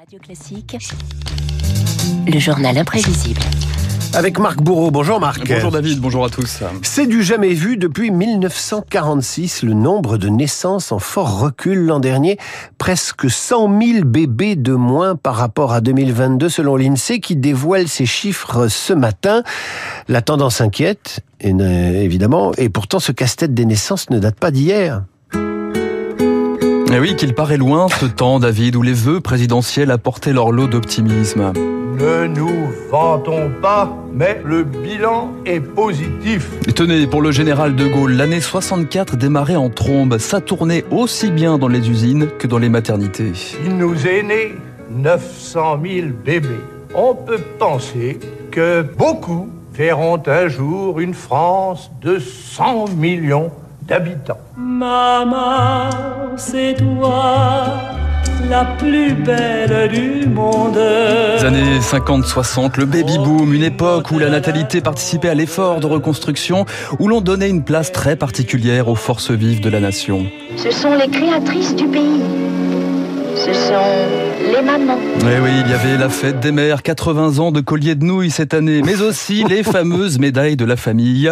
Radio Classique, le journal imprévisible. Avec Marc Bourreau. Bonjour Marc. Bonjour David, bonjour à tous. C'est du jamais vu depuis 1946. Le nombre de naissances en fort recul l'an dernier. Presque 100 000 bébés de moins par rapport à 2022 selon l'INSEE qui dévoile ces chiffres ce matin. La tendance inquiète, évidemment, et pourtant ce casse-tête des naissances ne date pas d'hier. Et oui, qu'il paraît loin ce temps, David, où les vœux présidentiels apportaient leur lot d'optimisme. Ne nous vantons pas, mais le bilan est positif. tenez, pour le général de Gaulle, l'année 64 démarrait en trombe. Ça tournait aussi bien dans les usines que dans les maternités. Il nous est né 900 000 bébés. On peut penser que beaucoup verront un jour une France de 100 millions d'habitants. Maman, c'est toi la plus belle du monde. Les années 50-60, le baby boom, une époque où la natalité participait à l'effort de reconstruction, où l'on donnait une place très particulière aux forces vives de la nation. Ce sont les créatrices du pays. Ce sont les mamans. Eh oui, il y avait la fête des mères, 80 ans de collier de nouilles cette année, mais aussi les fameuses médailles de la famille.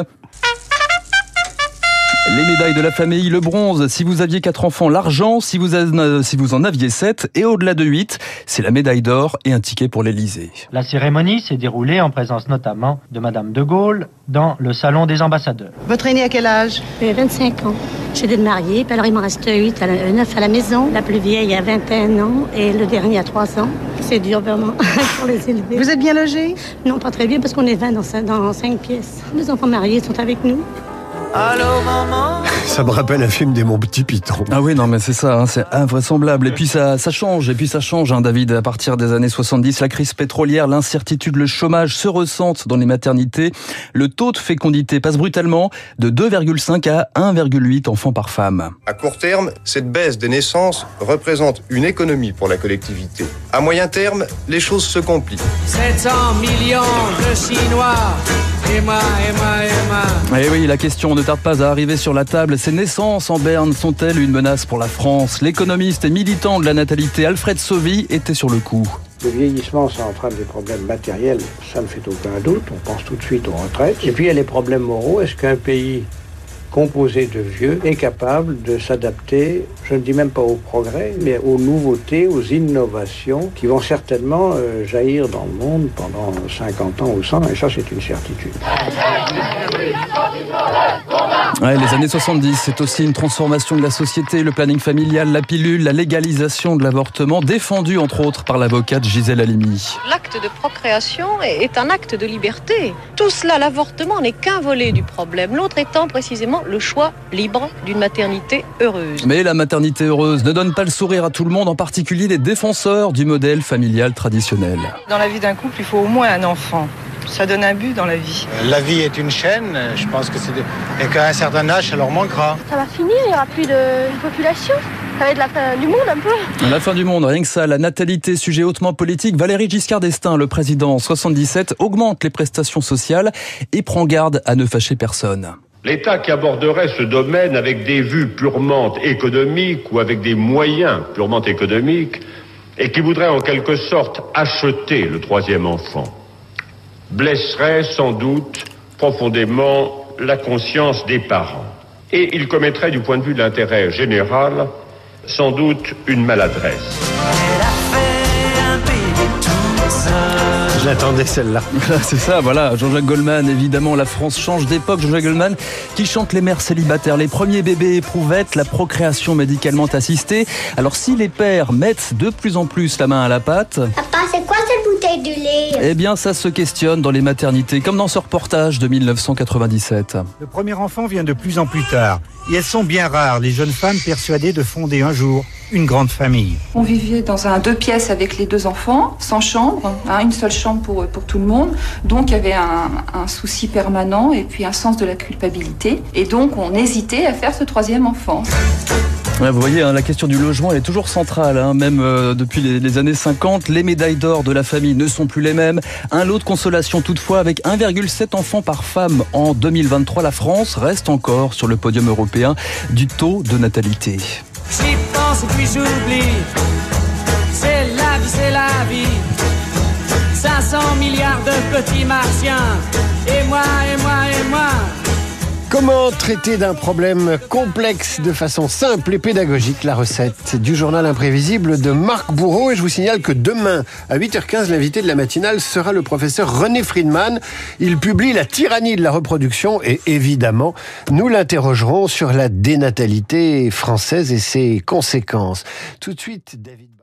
Les médailles de la famille, le bronze, si vous aviez quatre enfants, l'argent, si vous, en, si vous en aviez sept, et au-delà de huit, c'est la médaille d'or et un ticket pour l'Elysée. La cérémonie s'est déroulée en présence notamment de Madame de Gaulle dans le salon des ambassadeurs. Votre aîné à quel âge? 25 ans. J'ai deux mariés, puis alors il m'en reste 8 à la, 9 à la maison. La plus vieille a 21 ans et le dernier a 3 ans. C'est dur vraiment pour les élever. Vous êtes bien logé Non, pas très bien parce qu'on est 20 dans, dans 5 pièces. Mes enfants mariés sont avec nous. Allô, maman Ça me rappelle un film des Mon Petit Piton. Ah oui, non, mais c'est ça, hein, c'est invraisemblable. Et puis ça, ça change, et puis ça change, hein, David. À partir des années 70, la crise pétrolière, l'incertitude, le chômage se ressentent dans les maternités. Le taux de fécondité passe brutalement de 2,5 à 1,8 enfants par femme. À court terme, cette baisse des naissances représente une économie pour la collectivité. À moyen terme, les choses se compliquent. 700 millions de Chinois Emma, Emma, Emma. Eh oui, la question ne tarde pas à arriver sur la table. Ces naissances en Berne sont-elles une menace pour la France? L'économiste et militant de la natalité Alfred Sauvy était sur le coup. Le vieillissement, ça entraîne des problèmes matériels, ça ne fait aucun doute. On pense tout de suite aux retraites. Et puis il y a les problèmes moraux. Est-ce qu'un pays composé de vieux est capable de s'adapter, je ne dis même pas au progrès, mais aux nouveautés, aux innovations qui vont certainement euh, jaillir dans le monde pendant 50 ans ou 100, et ça c'est une certitude. Les années 70, c'est aussi une transformation de la société, le planning familial, la pilule, la légalisation de l'avortement, défendu entre autres par l'avocate Gisèle Halimi. L'acte de procréation est un acte de liberté. Tout cela, l'avortement n'est qu'un volet du problème, l'autre étant précisément le choix libre d'une maternité heureuse. Mais la maternité heureuse ne donne pas le sourire à tout le monde, en particulier les défenseurs du modèle familial traditionnel. Dans la vie d'un couple, il faut au moins un enfant. Ça donne un but dans la vie. La vie est une chaîne. Je pense que c'est et qu'à un certain âge, ça leur manquera. Ça va finir. Il n'y aura plus de population. Ça va être la fin du monde un peu. La fin du monde, rien que ça. La natalité, sujet hautement politique. Valérie Giscard d'Estaing, le président 77, augmente les prestations sociales et prend garde à ne fâcher personne. L'État qui aborderait ce domaine avec des vues purement économiques ou avec des moyens purement économiques et qui voudrait en quelque sorte acheter le troisième enfant blesserait sans doute profondément la conscience des parents. Et il commettrait du point de vue de l'intérêt général sans doute une maladresse. J'attendais celle-là. C'est ça, voilà. Jean-Jacques Goldman, évidemment, la France change d'époque. Jean-Jacques Goldman qui chante les mères célibataires, les premiers bébés éprouvettes, la procréation médicalement assistée. Alors si les pères mettent de plus en plus la main à la pâte... Papa, c'est quoi cette bouteille de lait Eh bien, ça se questionne dans les maternités, comme dans ce reportage de 1997. Le premier enfant vient de plus en plus tard. Et elles sont bien rares, les jeunes femmes persuadées de fonder un jour une grande famille. On vivait dans un deux pièces avec les deux enfants, sans chambre, hein, une seule chambre pour, pour tout le monde. Donc il y avait un, un, souci permanent et puis un sens de la culpabilité. Et donc on hésitait à faire ce troisième enfant. Vous voyez, hein, la question du logement est toujours centrale, hein, même euh, depuis les, années 50. Les médailles d'or de la famille ne sont plus les mêmes. Un lot de consolation toutefois, avec 1,7 enfants par femme en 2023, la France reste encore sur le podium européen du taux de natalité. J'y pense et puis j'oublie. C'est la vie, c'est la 300 milliards de petits martiens. Et moi, et moi, et moi. Comment traiter d'un problème complexe de façon simple et pédagogique La recette du journal imprévisible de Marc Bourreau. Et je vous signale que demain, à 8h15, l'invité de la matinale sera le professeur René Friedman. Il publie La tyrannie de la reproduction et évidemment, nous l'interrogerons sur la dénatalité française et ses conséquences. Tout de suite, David.